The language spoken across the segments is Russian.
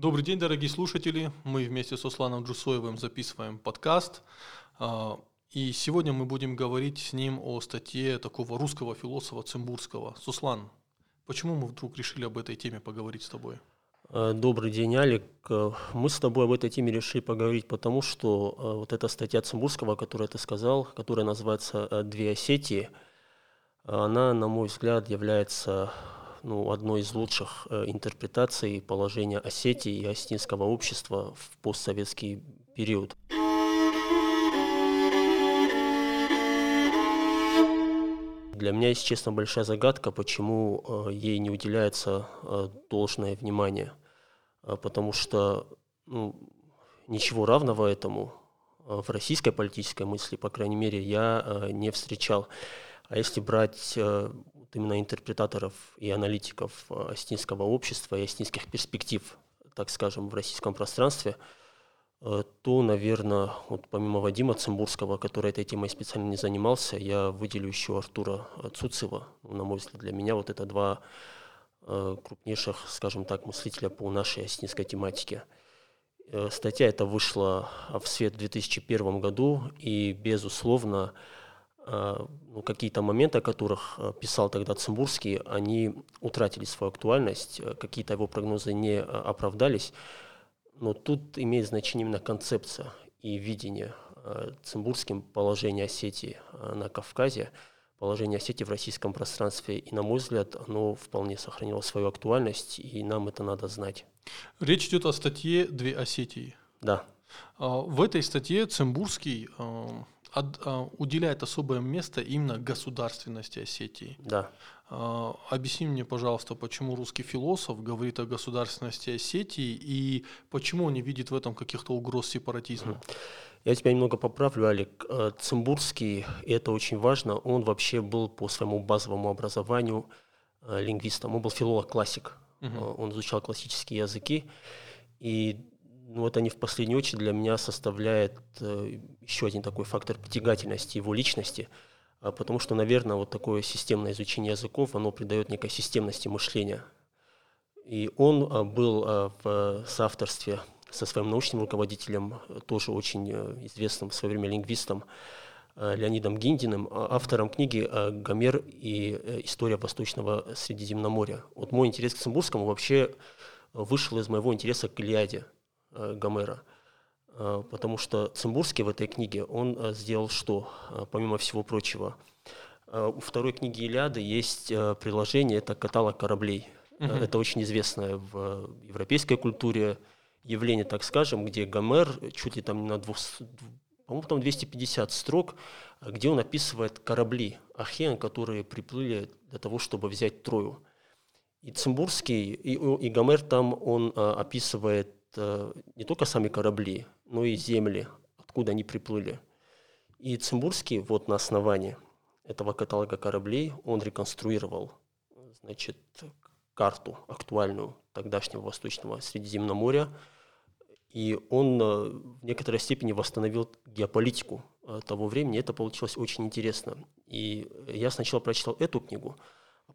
Добрый день, дорогие слушатели. Мы вместе с Усланом Джусоевым записываем подкаст. А, и сегодня мы будем говорить с ним о статье такого русского философа Цимбурского. Суслан, почему мы вдруг решили об этой теме поговорить с тобой? Э, добрый день, Алик. Э, мы с тобой об этой теме решили поговорить, потому что э, вот эта статья Цимбурского, которую ты сказал, которая называется «Две Осетии», она, на мой взгляд, является ну, одной из лучших интерпретаций положения Осетии и осетинского общества в постсоветский период. Для меня, если честно, большая загадка, почему ей не уделяется должное внимание. Потому что ну, ничего равного этому в российской политической мысли, по крайней мере, я не встречал. А если брать именно интерпретаторов и аналитиков астинского общества и астинских перспектив, так скажем, в российском пространстве, то, наверное, вот помимо Вадима Цимбурского, который этой темой специально не занимался, я выделю еще Артура Цуцева. На мой взгляд, для меня вот это два Э, крупнейших, скажем так, мыслителя по нашей осетинской тематике. Э, статья эта вышла в свет в 2001 году, и, безусловно, э, ну, какие-то моменты, о которых писал тогда Цимбурский, они утратили свою актуальность, какие-то его прогнозы не оправдались, но тут имеет значение именно концепция и видение Цимбурским положения Осетии на Кавказе – положение Осетии в российском пространстве. И, на мой взгляд, оно вполне сохранило свою актуальность, и нам это надо знать. Речь идет о статье «Две Осетии». Да. А, в этой статье Цимбурский а, а, уделяет особое место именно государственности Осетии. Да. Объясни мне, пожалуйста, почему русский философ говорит о государственности Осетии и почему он не видит в этом каких-то угроз сепаратизма? Я тебя немного поправлю, Алик. Э, Цимбурский, и это очень важно, он вообще был по своему базовому образованию э, лингвистом. Он был филолог-классик. Угу. Он изучал классические языки. И ну, это не в последнюю очередь для меня составляет еще один такой фактор притягательности его личности, потому что, наверное, вот такое системное изучение языков, оно придает некой системности мышления. И он был в соавторстве со своим научным руководителем, э, тоже очень э, известным в свое время лингвистом э, Леонидом Гиндиным, а, автором книги «Гомер и история Восточного Средиземноморья». Вот мой интерес к Цимбурскому вообще вышел из моего интереса к Илиаде Гомера, потому что Цимбурский в этой книге, он сделал что, помимо всего прочего? У второй книги Илиады есть приложение, это каталог кораблей. Угу. Это очень известное в европейской культуре, явление, так скажем, где Гомер чуть ли там на двух, по-моему, там 250 строк, где он описывает корабли Ахен, которые приплыли для того, чтобы взять Трою. И Цимбурский, и, и Гомер там он а, описывает не только сами корабли, но и земли, откуда они приплыли. И Цимбурский вот на основании этого каталога кораблей он реконструировал значит, карту актуальную тогдашнего Восточного Средиземноморья, и он э, в некоторой степени восстановил геополитику э, того времени. Это получилось очень интересно. И я сначала прочитал эту книгу,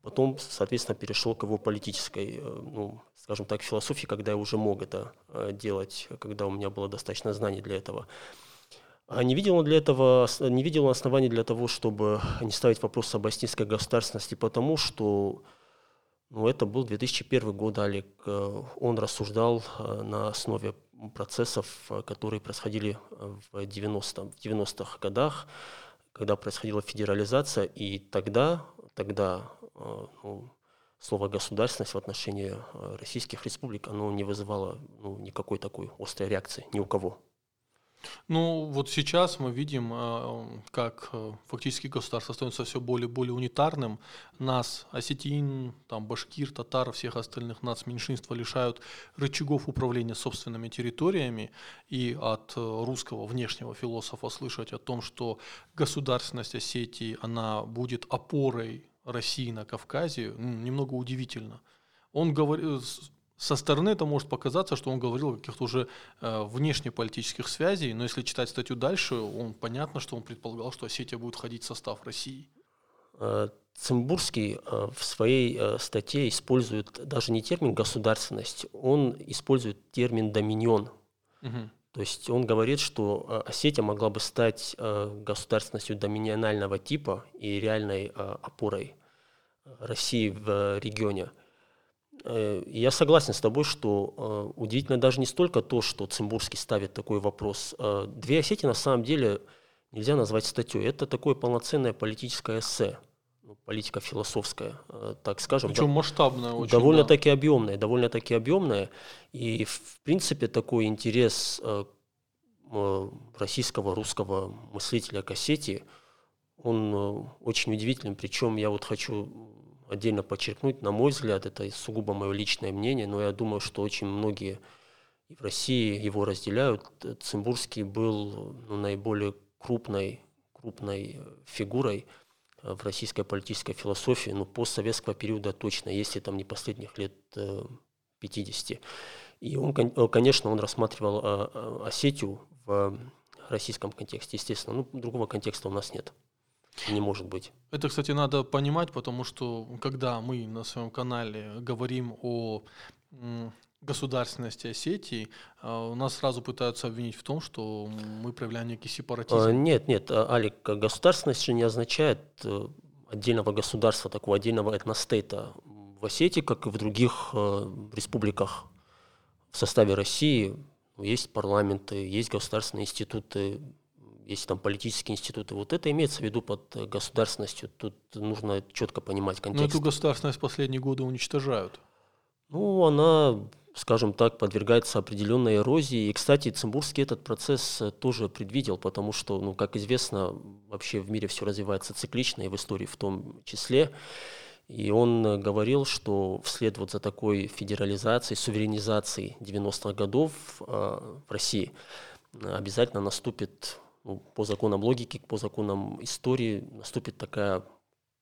потом, соответственно, перешел к его политической, э, ну, скажем так, философии, когда я уже мог это делать, когда у меня было достаточно знаний для этого. А не видел он для этого, не видел он оснований для того, чтобы не ставить вопрос об астинской государственности, потому что ну, это был 2001 год, Алик. Э, он рассуждал э, на основе процессов, э, которые происходили в 90 в 90-х годах, когда происходила федерализация, и тогда, тогда ну, слово «государственность» в отношении российских республик, оно не вызывало ну, никакой такой острой реакции ни у кого. Ну, вот сейчас мы видим, э, как э, фактически государство становится все более и более унитарным. Нас, осетин, там, башкир, татар, всех остальных нацменьшинства лишают рычагов управления собственными территориями. И от э, русского внешнего философа слышать о том, что государственность Осетии, она будет опорой России на Кавказе, немного удивительно. Он говорит, со стороны это может показаться, что он говорил о каких-то уже э, внешнеполитических связей, но если читать статью дальше, он понятно, что он предполагал, что Осетия будет входить в состав России. Цимбурский в своей статье использует даже не термин государственность, он использует термин доминион. Угу. То есть он говорит, что Осетия могла бы стать государственностью доминионального типа и реальной опорой России в регионе. Э, я согласен с тобой, что э, удивительно даже не столько то, что Цимбурский ставит такой вопрос. Э, Две Осетии на самом деле нельзя назвать статьей. Это такое полноценное политическое эссе, политика философская, так скажем. Причем масштабное очень. Довольно-таки да. объемное, довольно-таки объемное. И в принципе такой интерес российского, русского мыслителя к Осетии, он очень удивительный. Причем я вот хочу отдельно подчеркнуть, на мой взгляд, это сугубо мое личное мнение, но я думаю, что очень многие в России его разделяют. Цимбурский был ну, наиболее крупной, крупной фигурой в российской политической философии, но постсоветского периода точно, если там не последних лет 50. Э, и он, конечно, он рассматривал а, Осетию в российском контексте, естественно. Ну, другого контекста у нас нет. Не может быть. Это, кстати, надо понимать, потому что когда мы на своем канале говорим о государственности Осетии, а, у нас сразу пытаются обвинить в том, что мы проявляем некий сепаратизм. А, нет, нет, а, Алик, государственность же не означает э, отдельного государства, такого отдельного этностейта. В Осетии, как и в других э, республиках в составе России, есть парламенты, есть государственные институты, есть там политические институты, вот это имеется в виду под государственностью. Тут нужно четко понимать контекст. Но эту государственность последние годы уничтожают. Ну, она, скажем так, подвергается определенной эрозии. И, кстати, Цимбурский этот процесс э, тоже предвидел, потому что, ну, как известно, вообще в мире все развивается циклично, и в истории в том числе. И он э, говорил, что вслед вот за такой федерализацией, суверенизацией 90-х годов э, в России обязательно наступит ну, по законам логики, по законам истории наступит такая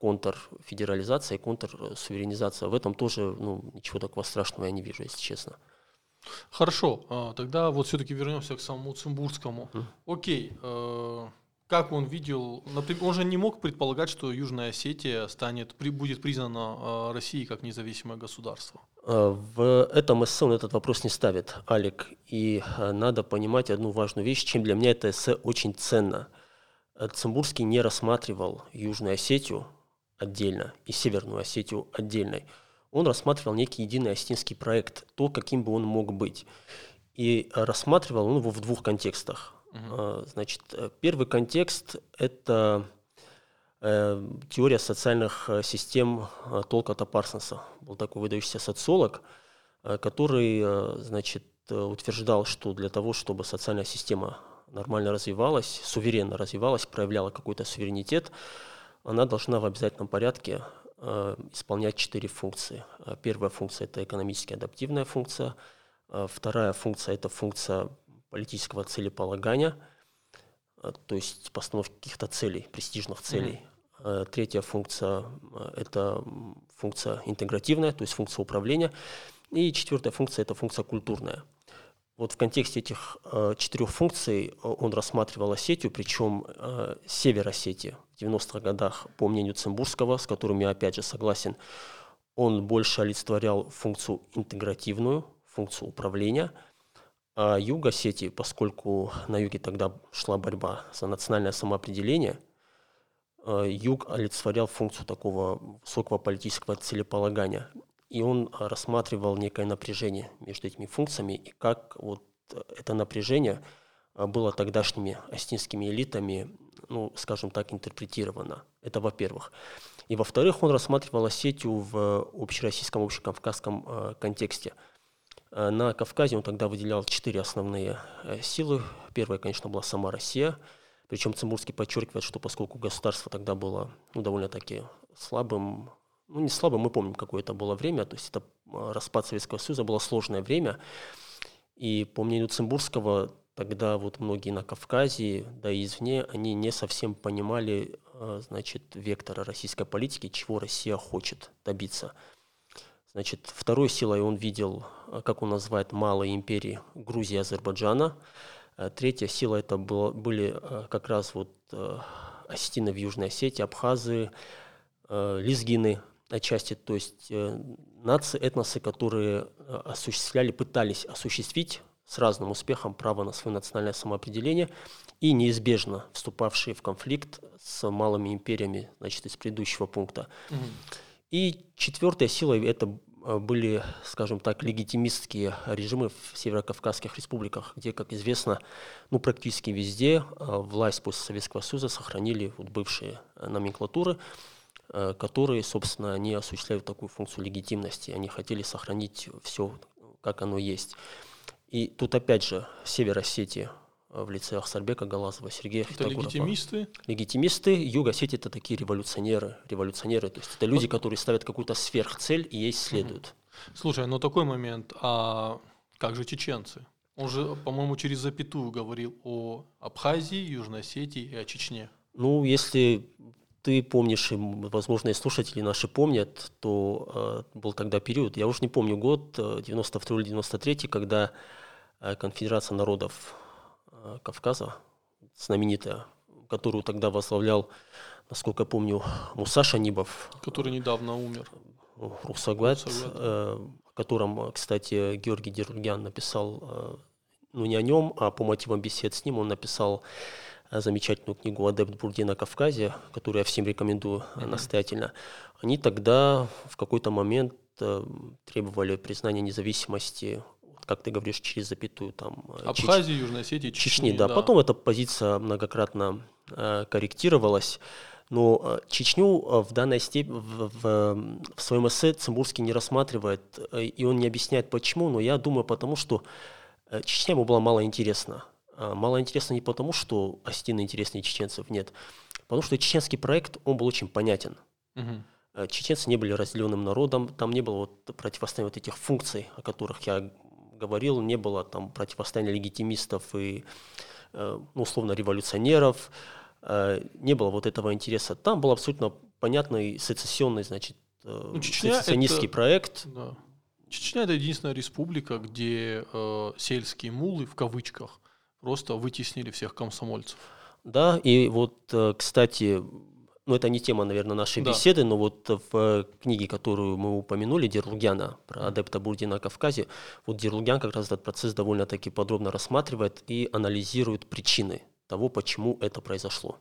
контрфедерализация и контрсуверенизация. В этом тоже ну, ничего такого страшного я не вижу, если честно. Хорошо, а, тогда вот все-таки вернемся к самому Цимбургскому. Mm. Окей, э, как он видел, например, он же не мог предполагать, что Южная Осетия станет, будет признана э, Россией как независимое государство. Э, в этом эссе он этот вопрос не ставит, Алик. И надо понимать одну важную вещь, чем для меня это эссе очень ценно. Цимбурский не рассматривал Южную Осетию отдельно и Северную Осетию отдельной. Он рассматривал некий единый осетинский проект, то, каким бы он мог быть. И рассматривал он его в двух контекстах. Угу. Значит, э, первый контекст – это э, теория социальных э, систем Толкота Парсонса. Был такой выдающийся социолог, который значит, утверждал, что для того, чтобы социальная система нормально развивалась, суверенно развивалась, проявляла какой-то суверенитет, она должна в обязательном порядке исполнять четыре функции. Первая функция – это экономически адаптивная функция. Вторая функция – это функция политического целеполагания, э, то есть постановки каких-то целей, престижных целей. Mm-hmm. Третья функция – это функция интегративная, то есть функция управления. И четвертая функция – это функция культурная. Вот в контексте этих э, четырех функций он рассматривал Осетию, причем э, север Осетии в 90-х годах, по мнению Цимбурского, с которым я опять же согласен, он больше олицетворял функцию интегративную, функцию управления – а юг Осетии, поскольку на юге тогда шла борьба за национальное самоопределение, а, юг олицетворял функцию такого высокого политического целеполагания. И он рассматривал некое напряжение между этими функциями, и как вот это напряжение а, было тогдашними осетинскими элитами, ну, скажем так, интерпретировано. Это во-первых. И во-вторых, он рассматривал Осетию в общероссийском, общекавказском э, контексте – Э, на Кавказе он тогда выделял четыре основные э, силы. Первая, конечно, была сама Россия. Причем Цимбурский подчеркивает, что поскольку государство тогда было ну, довольно-таки слабым, ну не слабым, мы помним, какое это было время, то есть это э, распад Советского Союза, было сложное время. И по мнению Цимбурского, тогда вот многие на Кавказе, да и извне, они не совсем понимали, значит, вектора российской политики, чего Россия хочет добиться – Значит, второй силой он видел, э, как он называет, малые империи Грузии и Азербайджана. Третья сила это было, были как раз вот осетины в Южной Осетии, Абхазы, лезгины отчасти, то есть э, нации, этносы, которые э, осуществляли, пытались осуществить с разным успехом право на свое национальное самоопределение и неизбежно вступавшие в конфликт с малыми империями, значит, из предыдущего пункта. Угу. И четвертая сила – это э, были, скажем так, легитимистские режимы в северокавказских республиках, где, как известно, ну, практически везде власть после Советского Союза сохранили вот бывшие номенклатуры, которые, собственно, они осуществляют такую функцию легитимности. Они хотели сохранить все, как оно есть. И тут, опять же, Север Осетии э, в лице Ахсарбека Галазова, Сергея Это легитимисты? Легитимисты. Юг Осетии – это такие революционеры. Революционеры, то есть это люди, которые ставят какую-то сверхцель и ей следуют. Слушай, ну такой момент. А как же чеченцы? Он же, по-моему, через запятую говорил о Абхазии, Южной Осетии и о Чечне. Ну, если ты помнишь, и, возможно, и слушатели наши помнят, то э, был тогда период, я уж не помню год, 92 э, или 93, когда э, Конфедерация народов э, Кавказа, знаменитая, которую тогда возглавлял, насколько я помню, Муса Шанибов. Который недавно умер. Русагват, э, о котором, кстати, Георгий Дерульян написал, э, ну не о нем, а по мотивам бесед с ним он написал замечательную книгу «Адепт Бурди на Кавказе», которую я всем рекомендую mm-hmm. настоятельно, они тогда в какой-то момент э, требовали признания независимости как ты говоришь, через запятую там Абхазии, Чеч... Южной Осетии, Чечни. Чечни да. да. Потом эта позиция многократно э, корректировалась. Но э, Чечню в данной степени, в, в, в своем эссе Цимбурский не рассматривает, и он не объясняет почему, но я думаю потому, что Чечня ему была мало интересна. А, мало интересно не потому, что осетины интереснее чеченцев, нет. Потому что чеченский проект, он был очень понятен. Угу. Чеченцы не были разделенным народом, там не было вот противостояния вот этих функций, о которых я говорил, не было там противостояния легитимистов и, э, ну, условно, революционеров, э, не было вот этого интереса. Там был абсолютно понятный сецессионный, значит, ну, сецессионистский это, проект. Да. Чечня – это единственная республика, где э, сельские мулы, в кавычках, просто вытеснили всех комсомольцев. Да, и вот, э, кстати, ну это не тема, наверное, нашей да. беседы, но вот в э, книге, которую мы упомянули, Дерлугяна, про адепта Бурди на Кавказе, вот Дерлугян как раз этот процесс довольно-таки подробно рассматривает и анализирует причины того, почему это произошло.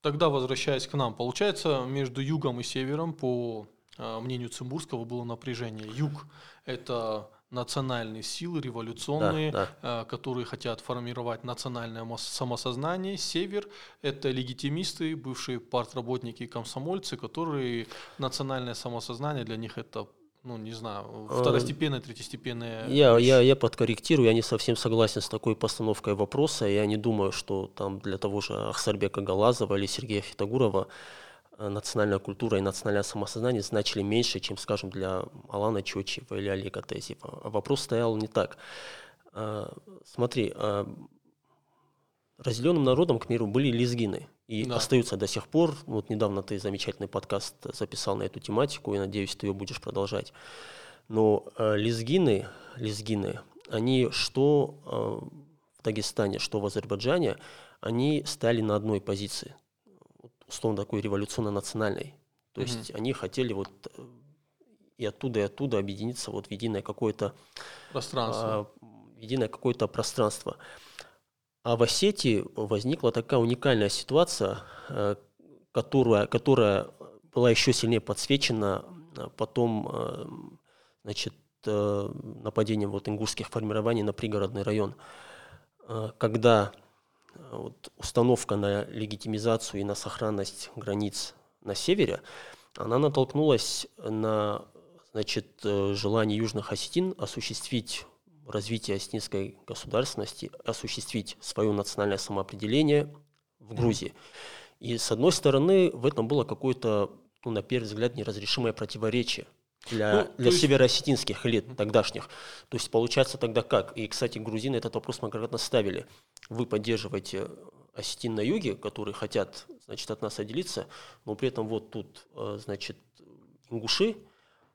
Тогда, возвращаясь к нам, получается, между югом и севером, по э, мнению Цимбурского, было напряжение. Юг – это национальные силы, революционные, да, да. Э, которые хотят формировать национальное самосознание. Север – это легитимисты, бывшие партработники и комсомольцы, которые национальное самосознание для них это ну, не знаю, э, второстепенная, третьестепенная. Я, я, я подкорректирую, я не совсем согласен с такой постановкой вопроса. Я не думаю, что там для того же Ахсарбека Галазова или Сергея Фитогурова Э, национальная культура и национальное самосознание значили меньше, чем, скажем, для Алана Чочева или Олега Тезева. Вопрос стоял не так. Э, смотри, э, разделенным народом к миру были лезгины. И да. остаются до сих пор. Вот недавно ты замечательный подкаст записал на эту тематику, и надеюсь, ты ее будешь продолжать. Но лезгины, лезгины, они что в Дагестане, что в Азербайджане, они стали на одной позиции условно такой революционно-национальной. То mm-hmm. есть они хотели вот э, и оттуда, и оттуда объединиться вот в единое какое-то пространство. А, единое какое-то пространство. А в Осетии возникла такая уникальная ситуация, э, которая, которая была еще сильнее подсвечена а потом э, значит, нападением вот ингушских формирований на пригородный район, когда вот, установка на легитимизацию и на сохранность границ на севере, она натолкнулась на значит, э, желание южных осетин осуществить развитие осетинской государственности, осуществить свое национальное самоопределение в Грузии. И с одной стороны, в этом было какое-то, ну, на первый взгляд, неразрешимое противоречие для, ну, для есть... североосетинских элит тогдашних. То есть получается тогда как? И, кстати, грузины этот вопрос многократно ставили. Вы поддерживаете осетин на юге, которые хотят, значит, от нас отделиться, но при этом вот тут, э, значит, ингуши,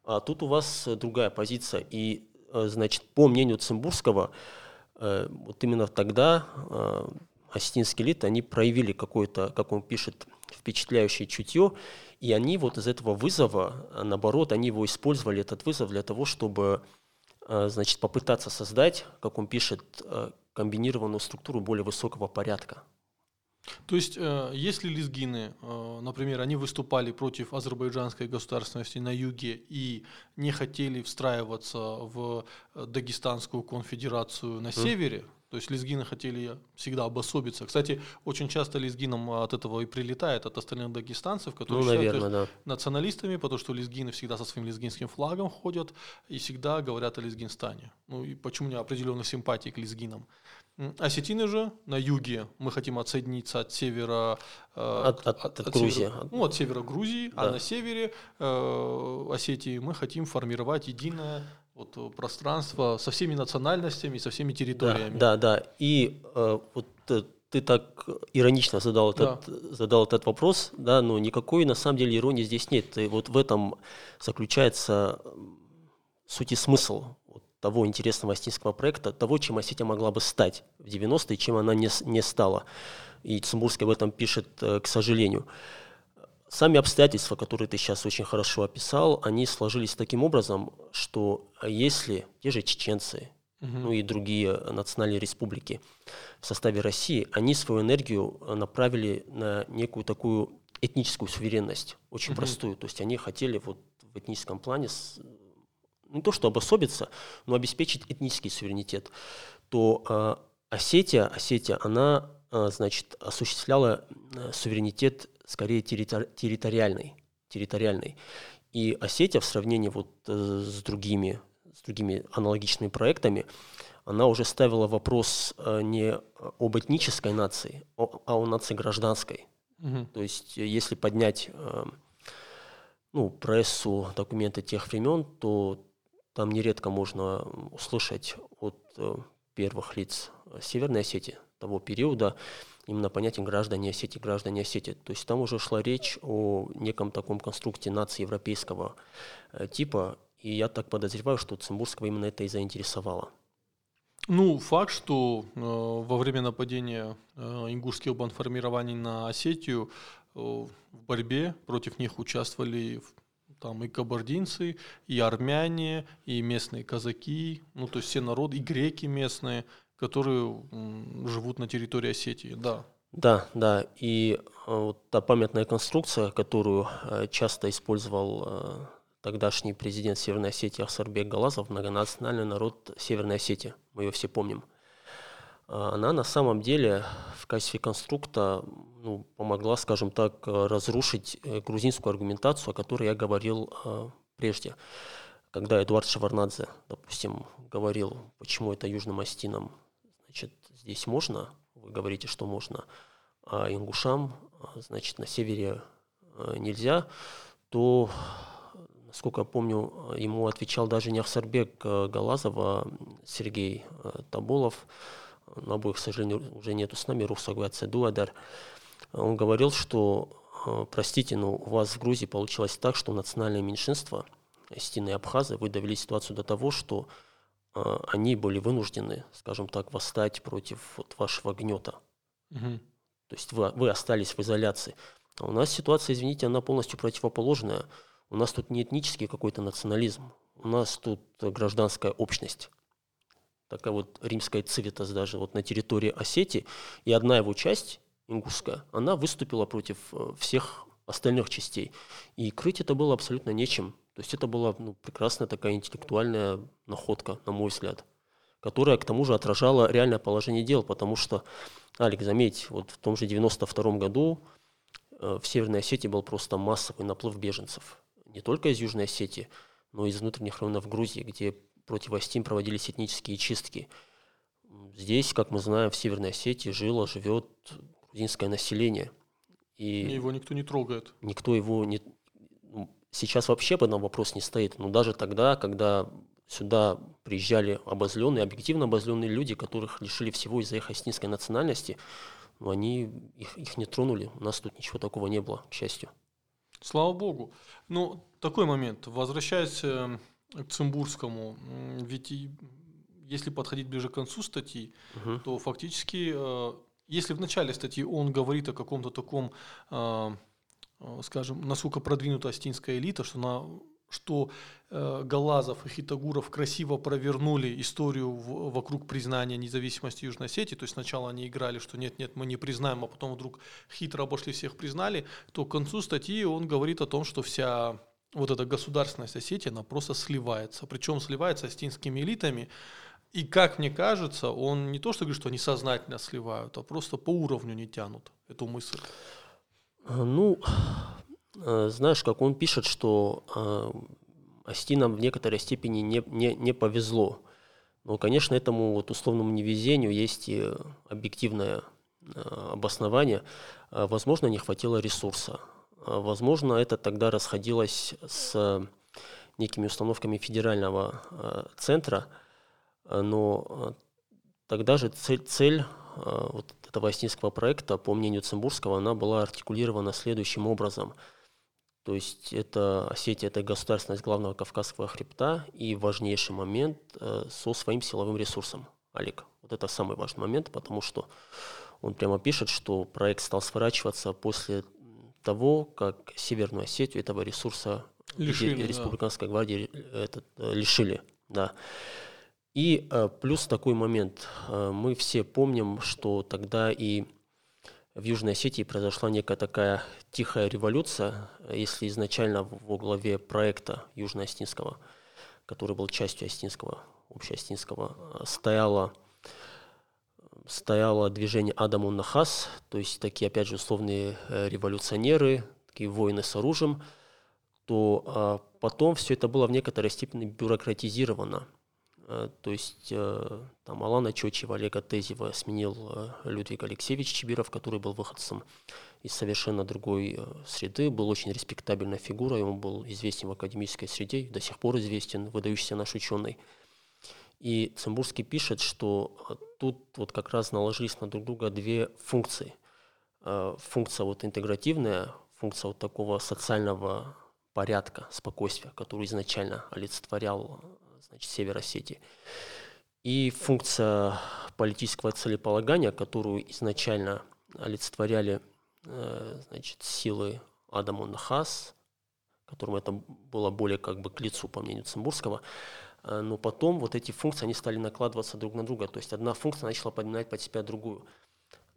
а тут у вас другая позиция. И, э, значит, по мнению Цимбурского, э, вот именно тогда осетинские элиты, они проявили какое-то, как он пишет, впечатляющее чутье, и они вот из этого вызова, наоборот, они его использовали, этот вызов, для того, чтобы значит, попытаться создать, как он пишет, комбинированную структуру более высокого порядка. То есть, э, если лезгины, э, например, они выступали против азербайджанской государственности на юге и не хотели встраиваться в э, Дагестанскую конфедерацию на севере, то есть лезгины хотели всегда обособиться. Кстати, очень часто лезгинам от этого и прилетает от остальных дагестанцев, которые ну, наверное, считают да. националистами, потому что лезгины всегда со своим лезгинским флагом ходят и всегда говорят о Лезгинстане. Ну и почему у меня определенные симпатии к лезгинам. Осетины же на юге мы хотим отсоединиться от севера э, от, от, от, от Грузии. Севера, ну, от севера Грузии, а да. а на севере э, Осетии мы хотим формировать единое вот, э, пространство со всеми национальностями, со всеми территориями. Да, да, да. И э, вот э, ты так иронично задал этот, да. задал этот вопрос, да, но никакой на самом деле иронии здесь нет. И вот в этом заключается суть и смысл того интересного осетинского проекта, того, чем Осетия могла бы стать в 90-е, чем она не, не стала. И Цимбурский об этом пишет, э, к сожалению. Сами обстоятельства, которые ты сейчас очень хорошо описал, они сложились таким образом, что если те же чеченцы, угу. ну и другие национальные республики в составе России, они свою энергию направили на некую такую этническую суверенность, очень угу. простую. То есть они хотели вот в этническом плане не то что обособиться, но обеспечить этнический суверенитет, то э, Осетия, Осетия, она, э, значит, осуществляла э, суверенитет скорее территори- территориальный, территориальный. И Осетия в сравнении вот э, с другими, с другими аналогичными проектами, она уже ставила вопрос э, не об этнической нации, а о нации гражданской. Угу. То есть, если поднять э, ну, прессу, документы тех времен, то там нередко можно услышать от э, первых лиц Северной Осетии того периода именно понятие граждане Осетии, граждане Осетии. То есть там уже шла речь о неком таком конструкте нации европейского э, типа, и я так подозреваю, что Цимбурского именно это и заинтересовало. Ну, факт, что э, во время нападения э, ингушских бандформирований на Осетию э, в борьбе против них участвовали там и кабардинцы, и армяне, и местные казаки, ну то есть все народы, и греки местные, которые живут на территории Осетии, да. Да, да, и э, вот та памятная конструкция, которую э, часто использовал э, тогдашний президент Северной Осетии Ахсарбек Галазов, многонациональный народ Северной Осетии, мы ее все помним – а, она на самом деле в качестве конструкта ну, помогла, скажем так, разрушить э, грузинскую аргументацию, о которой я говорил прежде. Когда Эдуард Шаварнадзе, допустим, говорил, почему это южным остинам, здесь можно, вы говорите, что можно, а ингушам, значит, на севере э, нельзя, то, насколько я помню, ему отвечал даже не Ахсарбек Галазов, Сергей Таболов, на обоих, к сожалению, уже нету с нами, Рухсагват Дуадар, он говорил, что, простите, но у вас в Грузии получилось так, что национальное меньшинство, истинные абхазы, вы довели ситуацию до того, что они были вынуждены, скажем так, восстать против вот вашего гнета. Угу. То есть вы, вы остались в изоляции. А у нас ситуация, извините, она полностью противоположная. У нас тут не этнический какой-то национализм, у нас тут гражданская общность такая вот римская цивитас даже вот на территории Осетии, и одна его часть, ингушская, она выступила против э, всех остальных частей. И крыть это было абсолютно нечем. То есть это была ну, прекрасная такая интеллектуальная находка, на мой взгляд, которая к тому же отражала реальное положение дел, потому что, Алик, заметь, вот в том же 92 году э, в Северной Осетии был просто массовый наплыв беженцев. Не только из Южной Осетии, но и из внутренних районов Грузии, где против Астим проводились этнические чистки. Здесь, как мы знаем, в Северной Осетии жило, живет грузинское население. И его никто не трогает. Никто его не... Ну, сейчас вообще об этом вопрос не стоит. Но даже тогда, когда сюда приезжали обозленные, объективно обозленные люди, которых лишили всего из-за их астинской национальности, но они их, их не тронули. У нас тут ничего такого не было, к счастью. Слава богу. Ну, такой момент. Возвращаясь э, к Цимбурскому, ведь если подходить ближе к концу статьи, угу. то фактически э, Если в начале статьи он говорит о каком-то таком, э, скажем, насколько продвинута астинская элита, что она что э, Галазов и Хитагуров красиво провернули историю в, вокруг признания независимости Южной Осетии, то есть сначала они играли, что нет-нет, мы не признаем, а потом вдруг хитро обошли всех признали, то к концу статьи он говорит о том, что вся вот эта государственность Осетии, она просто сливается, причем сливается астинскими элитами, и как мне кажется, он не то что говорит, что они сознательно сливают, а просто по уровню не тянут эту мысль. Ну, Э, знаешь, как он пишет, что э, Астинам в некоторой степени не, не, не повезло. Но, конечно, этому вот условному невезению есть и объективное э, обоснование. Возможно, не хватило ресурса. Возможно, это тогда расходилось с некими установками федерального центра, но тогда же цель, цель вот этого астинского проекта, по мнению Цимбурского, она была артикулирована следующим образом – то есть это Осетия – это государственность главного Кавказского хребта и важнейший момент э, со своим силовым ресурсом. Олег, вот это самый важный момент, потому что он прямо пишет, что проект стал сворачиваться после того, как Северную Осетию этого ресурса лишили, республиканской да. гвардии э, этот, э, лишили. Да. И э, плюс такой момент. Э, мы все помним, что тогда и в Южной Осетии произошла некая такая тихая революция, если изначально во главе проекта Южно-Остинского, который был частью Остинского, общеостинского, стояло, стояло движение Адаму Нахас, то есть такие, опять же, условные э, революционеры, такие воины с оружием, то а, потом все это было в некоторой степени бюрократизировано – Э, то есть э, там Алана Чочева, Олега Тезева сменил э, Людвиг Алексеевич Чебиров, который был выходцем из совершенно другой среды, был очень респектабельной фигурой, он был известен в академической среде, до сих пор известен, выдающийся наш ученый. И Цимбурский пишет, что тут вот как раз наложились на друг друга две функции. Функция вот интегративная, функция вот такого социального порядка, спокойствия, который изначально олицетворял значит, Север Осетии. И функция политического целеполагания, которую изначально олицетворяли э, значит, силы Адаму Нахас, которому это было более как бы к лицу, по мнению Цимбурского, э, но потом вот эти функции, они стали накладываться друг на друга, то есть одна функция начала поднимать под себя другую.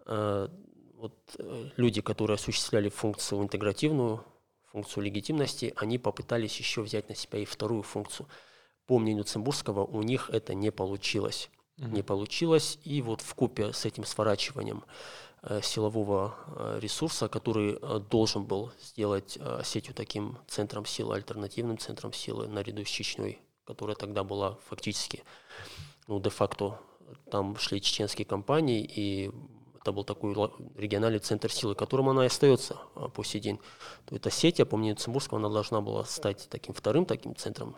Э, вот люди, которые осуществляли функцию интегративную, функцию легитимности, они попытались еще взять на себя и вторую функцию – по мнению Цимбурского, у них это не получилось. Mm-hmm. Не получилось, и вот в купе с этим сворачиванием э, силового э, ресурса, который э, должен был сделать сетью таким центром силы, альтернативным центром силы, наряду с Чечней, которая тогда была фактически, ну, де-факто, там шли чеченские компании, и это был такой региональный центр силы, которым она и остается по сей день. То эта сеть, по мнению Цимбурского, она должна была стать таким вторым таким центром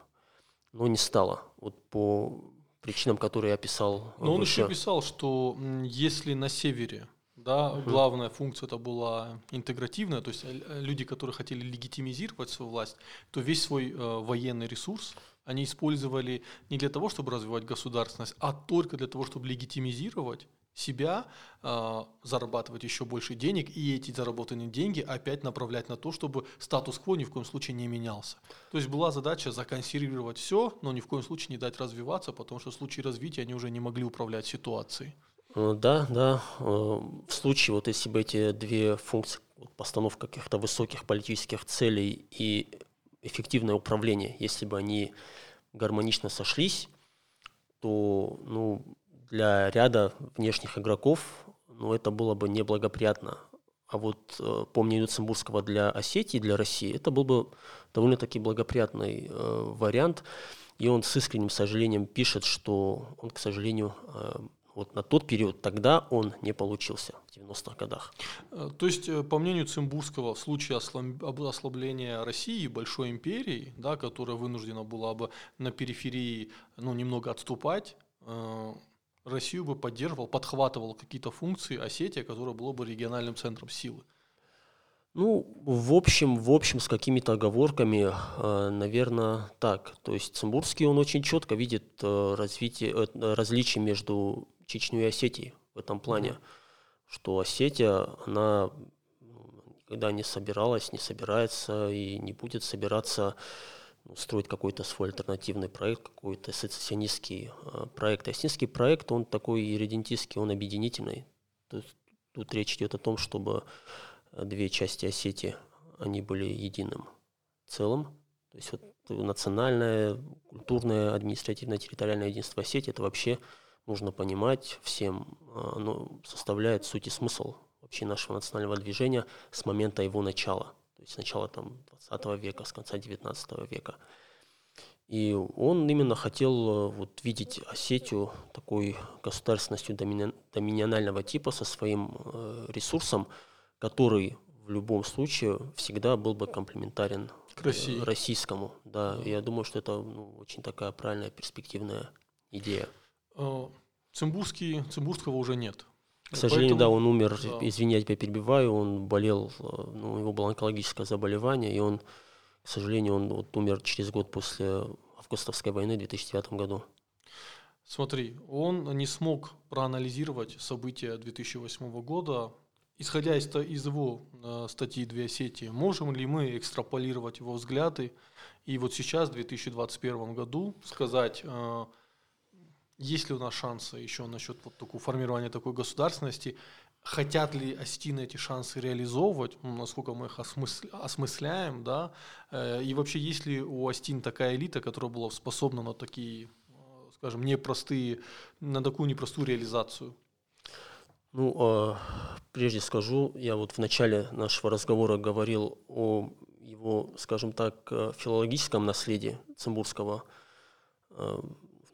но не стало. Вот по причинам, которые я описал. Но он еще писал, что если на севере да, угу. главная функция это была интегративная, то есть э, люди, которые хотели легитимизировать свою власть, то весь свой э, военный ресурс они использовали не для того, чтобы развивать государственность, а только для того, чтобы легитимизировать себя, э, зарабатывать еще больше денег и эти заработанные деньги опять направлять на то, чтобы статус-кво ни в коем случае не менялся. То есть была задача законсервировать все, но ни в коем случае не дать развиваться, потому что в случае развития они уже не могли управлять ситуацией. Э, да, да. Э, в случае, вот если бы эти две функции, постановка каких-то высоких политических целей и эффективное управление, если бы они гармонично сошлись, то ну, для ряда внешних игроков ну, это было бы неблагоприятно. А вот э, по мнению Люцембургского для Осетии, для России, это был бы довольно-таки благоприятный э, вариант. И он с искренним сожалением пишет, что он, к сожалению, э, вот на тот период тогда он не получился в 90-х годах. Э, то есть, э, по мнению Цимбурского, в случае ослабления России, большой империи, да, которая вынуждена была бы на периферии ну, немного отступать, Россию бы поддерживал, подхватывал какие-то функции Осетия, которая была бы региональным центром силы? Ну, в общем, в общем, с какими-то оговорками, э, наверное, так. То есть Цимбурский, он очень четко видит э, развитие, э, различия между Чечней и Осетией в этом плане. что Осетия, она никогда не собиралась, не собирается и не будет собираться ну, строить какой-то свой альтернативный проект, какой-то сецессионистский э, проект. Осетинский проект, он такой иридентистский, он объединительный. Тут, тут речь идет о том, чтобы две части Осетии, они были единым целым. То есть вот национальное, культурное, административное, территориальное единство Осетии, это вообще нужно понимать всем, а, оно составляет суть и смысл вообще нашего национального движения с момента его начала. С начала там, 20 века, с конца 19 века. И он именно хотел э, вот, видеть Осетию такой государственностью домини... доминионального типа со своим э, ресурсом, который в любом случае всегда был бы комплементарен к России. российскому. Да, да. я думаю, что это ну, очень такая правильная перспективная идея. А, Цимбурский, Цимбурского уже нет. К сожалению, Поэтому, да, он умер, да. извини, я тебя перебиваю, он болел, ну, у него было онкологическое заболевание, и он, к сожалению, он вот умер через год после августовской войны в 2009 году. Смотри, он не смог проанализировать события 2008 года, исходя из, из его э, статьи «Две Осетии», можем ли мы экстраполировать его взгляды и вот сейчас, в 2021 году, сказать, э, есть ли у нас шансы еще насчет вот такого формирования такой государственности, хотят ли осетины эти шансы реализовывать, ну, насколько мы их осмысля, осмысляем, да, э, и вообще есть ли у Остин такая элита, которая была способна на такие, э, скажем, непростые, на такую непростую реализацию? Ну, э, прежде скажу, я вот в начале нашего разговора говорил о его, скажем так, э, филологическом наследии Цимбурского,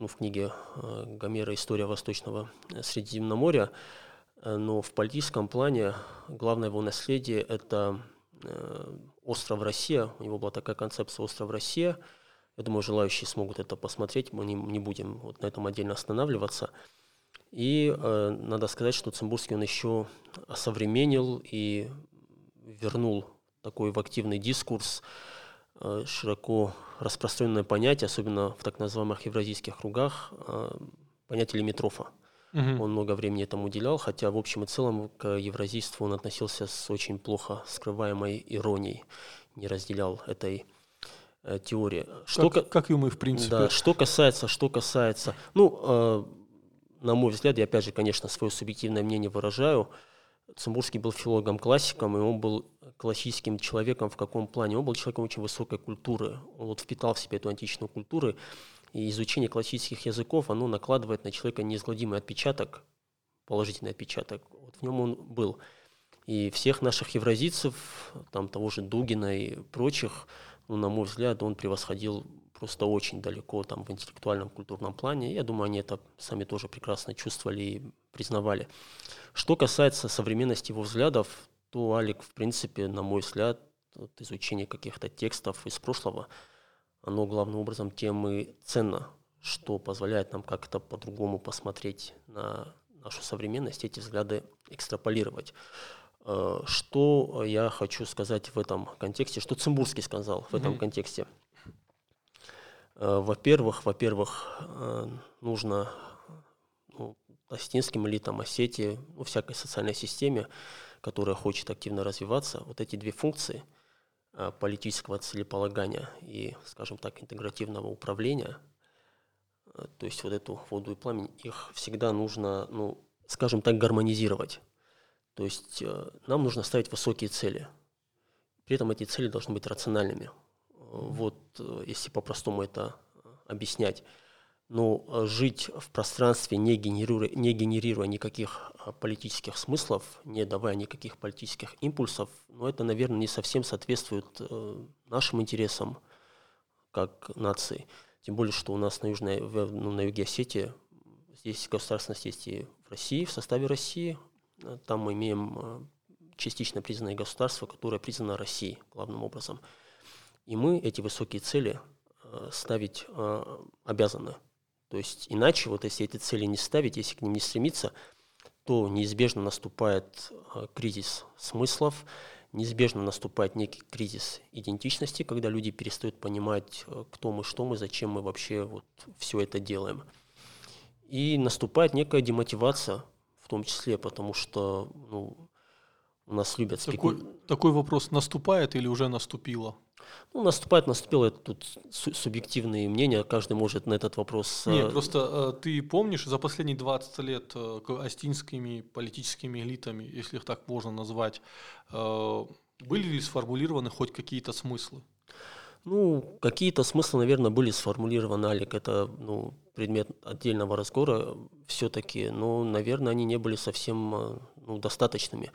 ну, в книге э, Гомера «История Восточного Средиземноморья», э, но в политическом плане главное его наследие – это э, остров Россия. У него была такая концепция «Остров Россия». Я думаю, желающие смогут это посмотреть, мы не, не будем вот на этом отдельно останавливаться – и э, надо сказать, что Цимбурский он еще осовременил и вернул такой в активный дискурс э, широко распространенное понятие, особенно в так называемых евразийских кругах, э, понятие лимитрофа. Угу. Он много времени этому уделял, хотя в общем и целом к евразийству он относился с очень плохо скрываемой иронией, не разделял этой э, теории. Что как, как и мы, в принципе. Да, что касается, что касается, ну, э, на мой взгляд, я опять же, конечно, свое субъективное мнение выражаю, Цимбурский был филологом-классиком, и он был классическим человеком в каком плане? Он был человеком очень высокой культуры. Он вот впитал в себя эту античную культуру, и изучение классических языков, оно накладывает на человека неизгладимый отпечаток, положительный отпечаток. Вот в нем он был. И всех наших евразийцев, там того же Дугина и прочих, ну, на мой взгляд, он превосходил просто очень далеко там в интеллектуальном, культурном плане. Я думаю, они это сами тоже прекрасно чувствовали и признавали. Что касается современности его взглядов, то Алик, в принципе, на мой взгляд, вот изучение каких-то текстов из прошлого, оно главным образом тем и ценно, что позволяет нам как-то по-другому посмотреть на нашу современность, эти взгляды экстраполировать. Э, что я хочу сказать в этом контексте, что Цимбурский сказал в этом mm-hmm. контексте – Э, во-первых, во-первых, э, нужно ну, осетинским элитам Осетии, ну, всякой социальной системе, которая хочет активно развиваться, вот эти две функции э, политического целеполагания и, скажем так, интегративного управления, то есть вот эту воду и пламень, их всегда нужно, ну, скажем так, гармонизировать. То есть нам нужно ставить высокие цели. При этом эти цели должны быть рациональными. Вот, э, если по-простому это э, объяснять. Но э, жить в пространстве, не генерируя, не генерируя никаких политических смыслов, не давая никаких политических импульсов, ну, это, наверное, не совсем соответствует нашим интересам как нации. Тем более, что у нас на, Южной, ну, на юге Осетии здесь государственность есть и в России, в составе России. Там мы имеем частично признанное государство, которое признано Россией главным образом – и мы эти высокие цели э, ставить э, обязаны. То есть иначе, вот если эти цели не ставить, если к ним не стремиться, то неизбежно наступает э, кризис смыслов, неизбежно наступает некий кризис идентичности, когда люди перестают понимать, кто мы, что мы, зачем мы вообще вот все это делаем. И наступает некая демотивация в том числе, потому что ну, у нас любят такой, такой вопрос наступает или уже наступило? Ну, наступает, наступило, это тут субъективные мнения, каждый может на этот вопрос... Нет, э, просто э, ты помнишь, за последние 20 лет э, астинскими политическими элитами, если их так можно назвать, были ли сформулированы хоть какие-то смыслы? Ну, какие-то смыслы, наверное, были сформулированы, Алик, это ну, предмет отдельного разговора все-таки, но, наверное, они не были совсем ну, достаточными.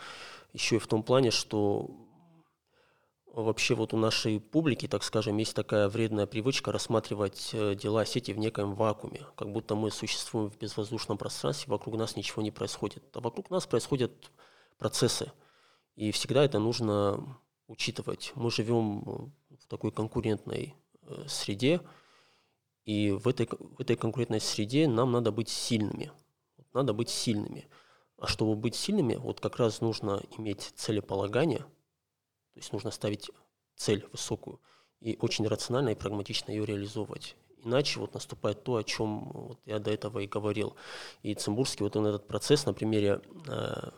Еще и в том плане, что вообще вот у нашей публики, так скажем, есть такая вредная привычка рассматривать э, дела сети в некоем вакууме, как будто мы существуем в безвоздушном пространстве, вокруг нас ничего не происходит. А вокруг нас происходят процессы, и всегда это нужно учитывать. Мы живем в такой конкурентной э, среде, и в этой, в этой конкурентной среде нам надо быть сильными. Надо быть сильными. А чтобы быть сильными, вот как раз нужно иметь целеполагание, то есть нужно ставить цель высокую и очень рационально и прагматично ее реализовывать. Иначе вот наступает то, о чем вот я до этого и говорил. И Цимбурский вот он этот процесс на примере э,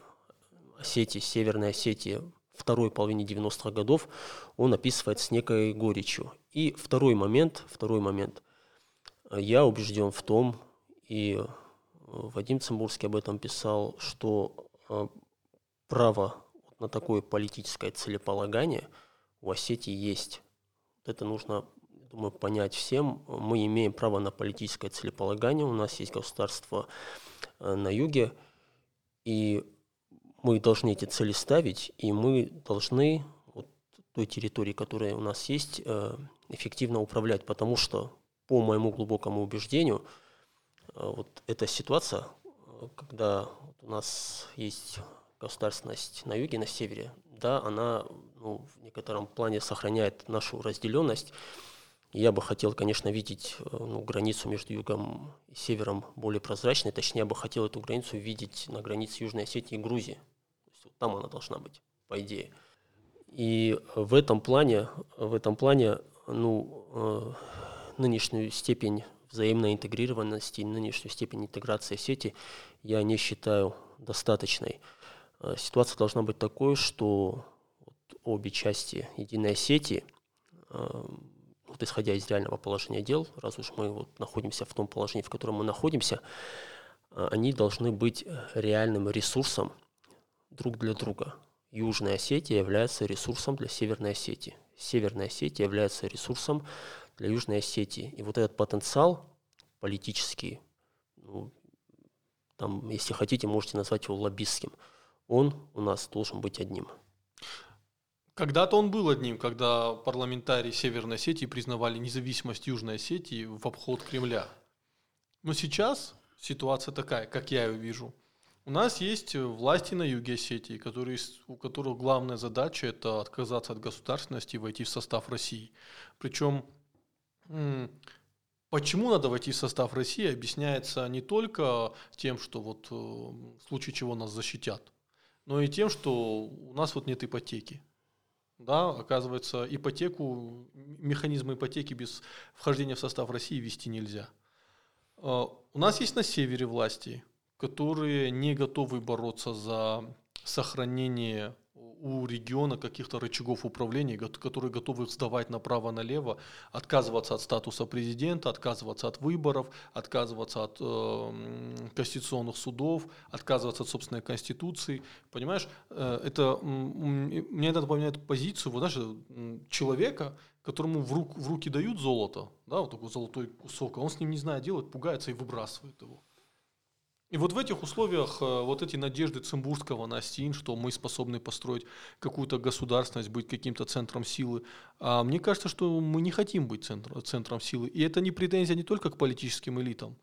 Осетии, Северной Осетии второй половине 90-х годов, он описывает с некой горечью. И второй момент, второй момент, я убежден в том, и Вадим Цимбурский об этом писал, что э, право на такое политическое целеполагание у Осетии есть. Это нужно, думаю, понять всем. Мы имеем право на политическое целеполагание, у нас есть государство э, на юге, и мы должны эти цели ставить, и мы должны вот той территории, которая у нас есть, э, эффективно управлять, потому что, по моему глубокому убеждению, э, вот эта ситуация, когда у нас есть государственность на юге, на севере, да, она ну, в некотором плане сохраняет нашу разделенность. Я бы хотел, конечно, видеть э, ну, границу между югом и севером более прозрачной. Точнее, я бы хотел эту границу видеть на границе Южной Осетии и Грузии. Там она должна быть, по идее. И в этом плане, в этом плане ну, э, нынешнюю степень взаимной интегрированности, нынешнюю степень интеграции сети я не считаю достаточной. Э, ситуация должна быть такой, что обе части единой сети, э, вот исходя из реального положения дел, раз уж мы вот находимся в том положении, в котором мы находимся, э, они должны быть реальным ресурсом друг для друга. Южная Осетия является ресурсом для Северной Осетии. Северная Осетия является ресурсом для Южной Осетии. И вот этот потенциал политический, ну, там, если хотите, можете назвать его лоббистским, он у нас должен быть одним. Когда-то он был одним, когда парламентарии Северной Осетии признавали независимость Южной Осетии в обход Кремля. Но сейчас ситуация такая, как я ее вижу – у нас есть власти на юге Осетии, которые, у которых главная задача это отказаться от государственности и войти в состав России. Причем Почему надо войти в состав России, объясняется не только тем, что вот э, в случае чего нас защитят, но и тем, что у нас вот нет ипотеки. Да, оказывается, ипотеку, механизм ипотеки без вхождения в состав России вести нельзя. Э, у нас есть на севере власти, которые не готовы бороться за сохранение у региона каких-то рычагов управления, которые готовы сдавать направо-налево, отказываться от статуса президента, отказываться от выборов, отказываться от э, конституционных судов, отказываться от собственной конституции. Понимаешь, э, это мне это напоминает позицию вот, знаешь, человека, которому в, рук, в руки дают золото, да, вот такой золотой кусок, а он с ним не знает делать, пугается и выбрасывает его. И вот в этих условиях э, вот эти надежды Цимбурского на Стин, что мы способны построить какую-то государственность, быть каким-то центром силы, а мне кажется, что мы не хотим быть центром, центром силы. И это не претензия не только к политическим элитам.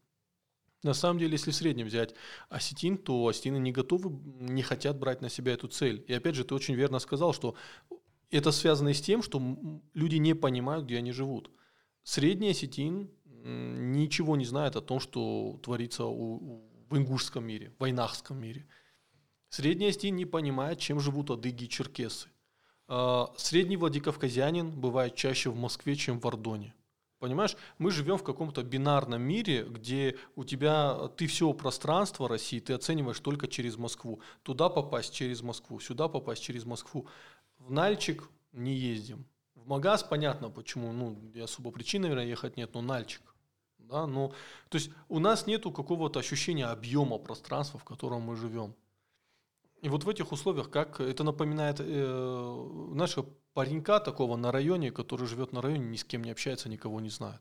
На самом деле, если в среднем взять осетин, то осетины не готовы, не хотят брать на себя эту цель. И опять же, ты очень верно сказал, что это связано с тем, что люди не понимают, где они живут. Средний осетин ничего не знает о том, что творится у, в ингушском мире, в войнахском мире. Средний остин не понимает, чем живут адыги и черкесы. А, средний владикавказянин бывает чаще в Москве, чем в Ордоне. Понимаешь, мы живем в каком-то бинарном мире, где у тебя ты все пространство России ты оцениваешь только через Москву. Туда попасть через Москву, сюда попасть через Москву. В Нальчик не ездим. В Магаз понятно почему, ну, особо причин, наверное, ехать нет, но Нальчик. Да, но, то есть у нас нету какого-то ощущения объема пространства, в котором мы живем. И вот в этих условиях, как это напоминает э, нашего паренька такого на районе, который живет на районе, ни с кем не общается, никого не знает.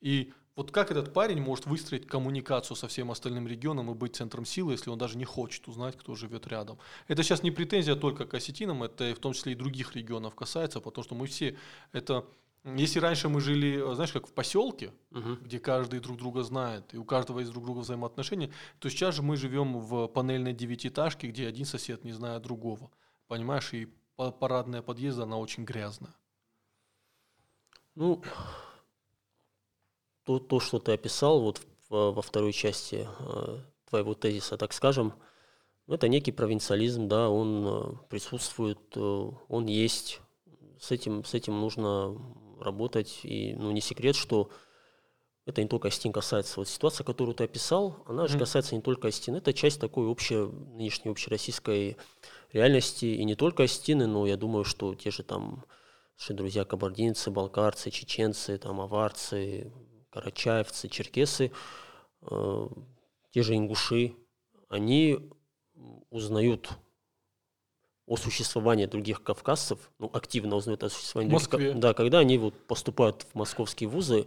И вот как этот парень может выстроить коммуникацию со всем остальным регионом и быть центром силы, если он даже не хочет узнать, кто живет рядом. Это сейчас не претензия только к осетинам, это и в том числе и других регионов касается, потому что мы все это если раньше мы жили, знаешь, как в поселке, угу. где каждый друг друга знает, и у каждого есть друг друга взаимоотношения, то сейчас же мы живем в панельной девятиэтажке, где один сосед не знает другого. Понимаешь, и парадная подъезда, она очень грязная. Ну, то, то что ты описал вот в, во второй части э, твоего тезиса, так скажем, это некий провинциализм, да, он э, присутствует, э, он есть. С этим, с этим нужно работать. И ну, не секрет, что это не только Астин касается. Вот ситуация, которую ты описал, она же касается не только Астин. Это часть такой общей, нынешней общероссийской реальности. И не только Астины, но я думаю, что те же там наши друзья кабардинцы, балкарцы, чеченцы, там аварцы, карачаевцы, черкесы, э, те же ингуши, они узнают о существовании других кавказцев, ну, активно узнают о существовании Москве. других Да, когда они вот поступают в московские вузы.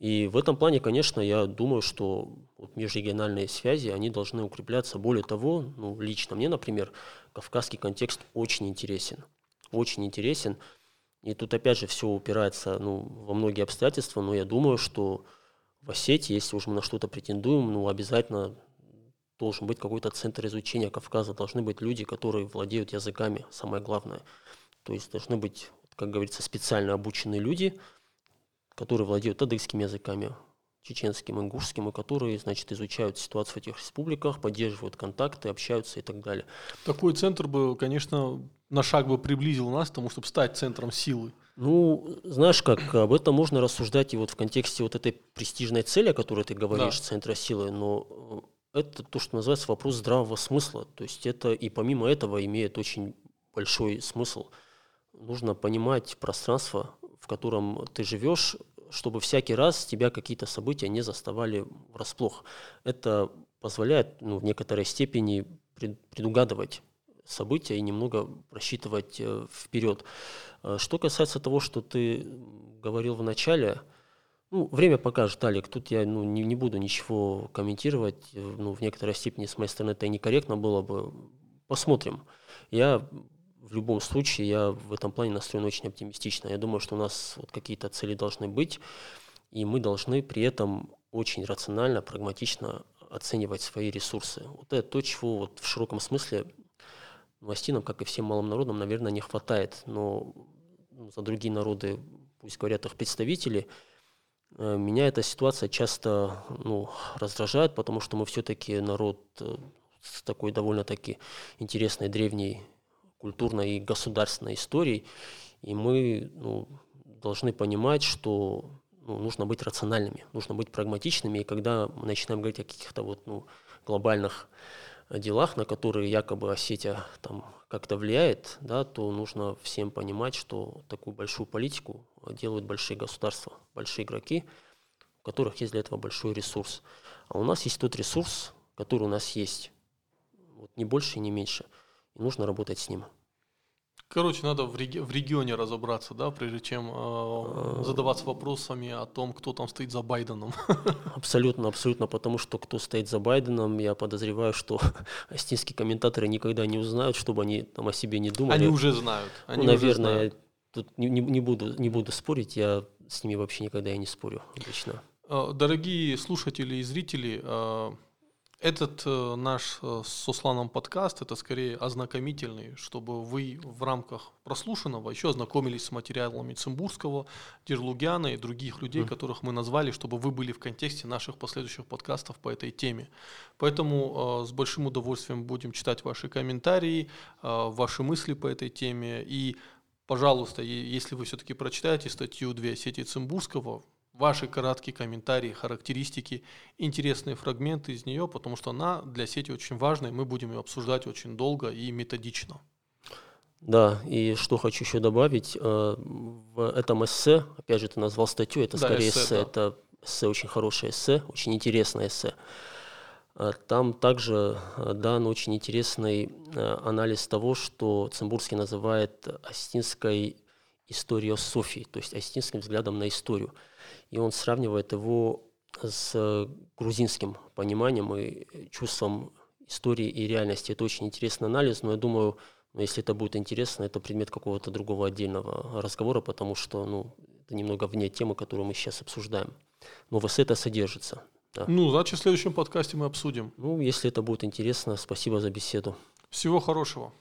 И в этом плане, конечно, я думаю, что вот межрегиональные связи, они должны укрепляться. Более того, ну, лично мне, например, кавказский контекст очень интересен. Очень интересен. И тут опять же все упирается ну, во многие обстоятельства, но я думаю, что в Осетии, если уж мы на что-то претендуем, ну, обязательно должен быть какой-то центр изучения Кавказа, должны быть люди, которые владеют языками, самое главное. То есть должны быть, как говорится, специально обученные люди, которые владеют адыгскими языками, чеченским, ингушским, и которые, значит, изучают ситуацию в этих республиках, поддерживают контакты, общаются и так далее. Такой центр бы, конечно, на шаг бы приблизил нас к тому, чтобы стать центром силы. Ну, знаешь как, об этом можно рассуждать и вот в контексте вот этой престижной цели, о которой ты говоришь, да. центра силы, но это то, что называется вопрос здравого смысла. То есть это и помимо этого имеет очень большой смысл. Нужно понимать пространство, в котором ты живешь, чтобы всякий раз тебя какие-то события не заставали врасплох. Это позволяет ну, в некоторой степени предугадывать события и немного просчитывать э, вперед. Э, что касается того, что ты говорил в начале, ну, время покажет, Алик. Тут я ну, не, не буду ничего комментировать. Ну, в некоторой степени с моей стороны это некорректно было бы. Посмотрим. Я в любом случае, я в этом плане настроен очень оптимистично. Я думаю, что у нас вот какие-то цели должны быть, и мы должны при этом очень рационально, прагматично оценивать свои ресурсы. Вот это то, чего вот в широком смысле властинам, как и всем малым народам, наверное, не хватает. Но ну, за другие народы, пусть говорят их представители – меня эта ситуация часто ну, раздражает, потому что мы все-таки народ э, с такой довольно-таки интересной древней культурной и государственной историей, и мы ну, должны понимать, что ну, нужно быть рациональными, нужно быть прагматичными, и когда мы начинаем говорить о каких-то вот, ну, глобальных делах, на которые якобы Осетия там как-то влияет, да, то нужно всем понимать, что такую большую политику делают большие государства, большие игроки, у которых есть для этого большой ресурс. А у нас есть тот ресурс, который у нас есть. Вот не больше и не меньше. И нужно работать с ним. Короче, надо в, реги- в регионе разобраться, да, прежде чем э, задаваться вопросами о том, кто там стоит за Байденом. Абсолютно, абсолютно, потому что кто стоит за Байденом, я подозреваю, что астинские комментаторы никогда не узнают, чтобы они там о себе не думали. Они уже знают. Они ну, наверное, уже знают. тут не, не, буду, не буду спорить, я с ними вообще никогда и не спорю лично. Э, дорогие слушатели и зрители, э, этот э, наш э, с Сусланом подкаст, это скорее ознакомительный, чтобы вы в рамках прослушанного еще ознакомились с материалами Цимбурского, Дерлугяна и других людей, mm. которых мы назвали, чтобы вы были в контексте наших последующих подкастов по этой теме. Поэтому э, с большим удовольствием будем читать ваши комментарии, э, ваши мысли по этой теме и Пожалуйста, если вы все-таки прочитаете статью «Две сети Цимбурского», ваши краткие комментарии, характеристики, интересные фрагменты из нее, потому что она для сети очень важна, и мы будем ее обсуждать очень долго и методично. Да, и что хочу еще добавить, э, в этом эссе, опять же, ты назвал статью, это да, скорее эссе, эссе да. это эссе, очень хорошее эссе, очень интересное эссе. Э, там также э, дан очень интересный анализ того, что Цимбурский называет остинской историософией, то есть остинским взглядом на историю. И он сравнивает его с грузинским пониманием и чувством истории и реальности. Это очень интересный анализ, но я думаю, но если это будет интересно, это предмет какого-то другого отдельного разговора, потому что ну, это немного вне темы, которую мы сейчас обсуждаем. Но в это содержится. Да. Ну, значит, в следующем подкасте мы обсудим. Ну, если это будет интересно, спасибо за беседу. Всего хорошего.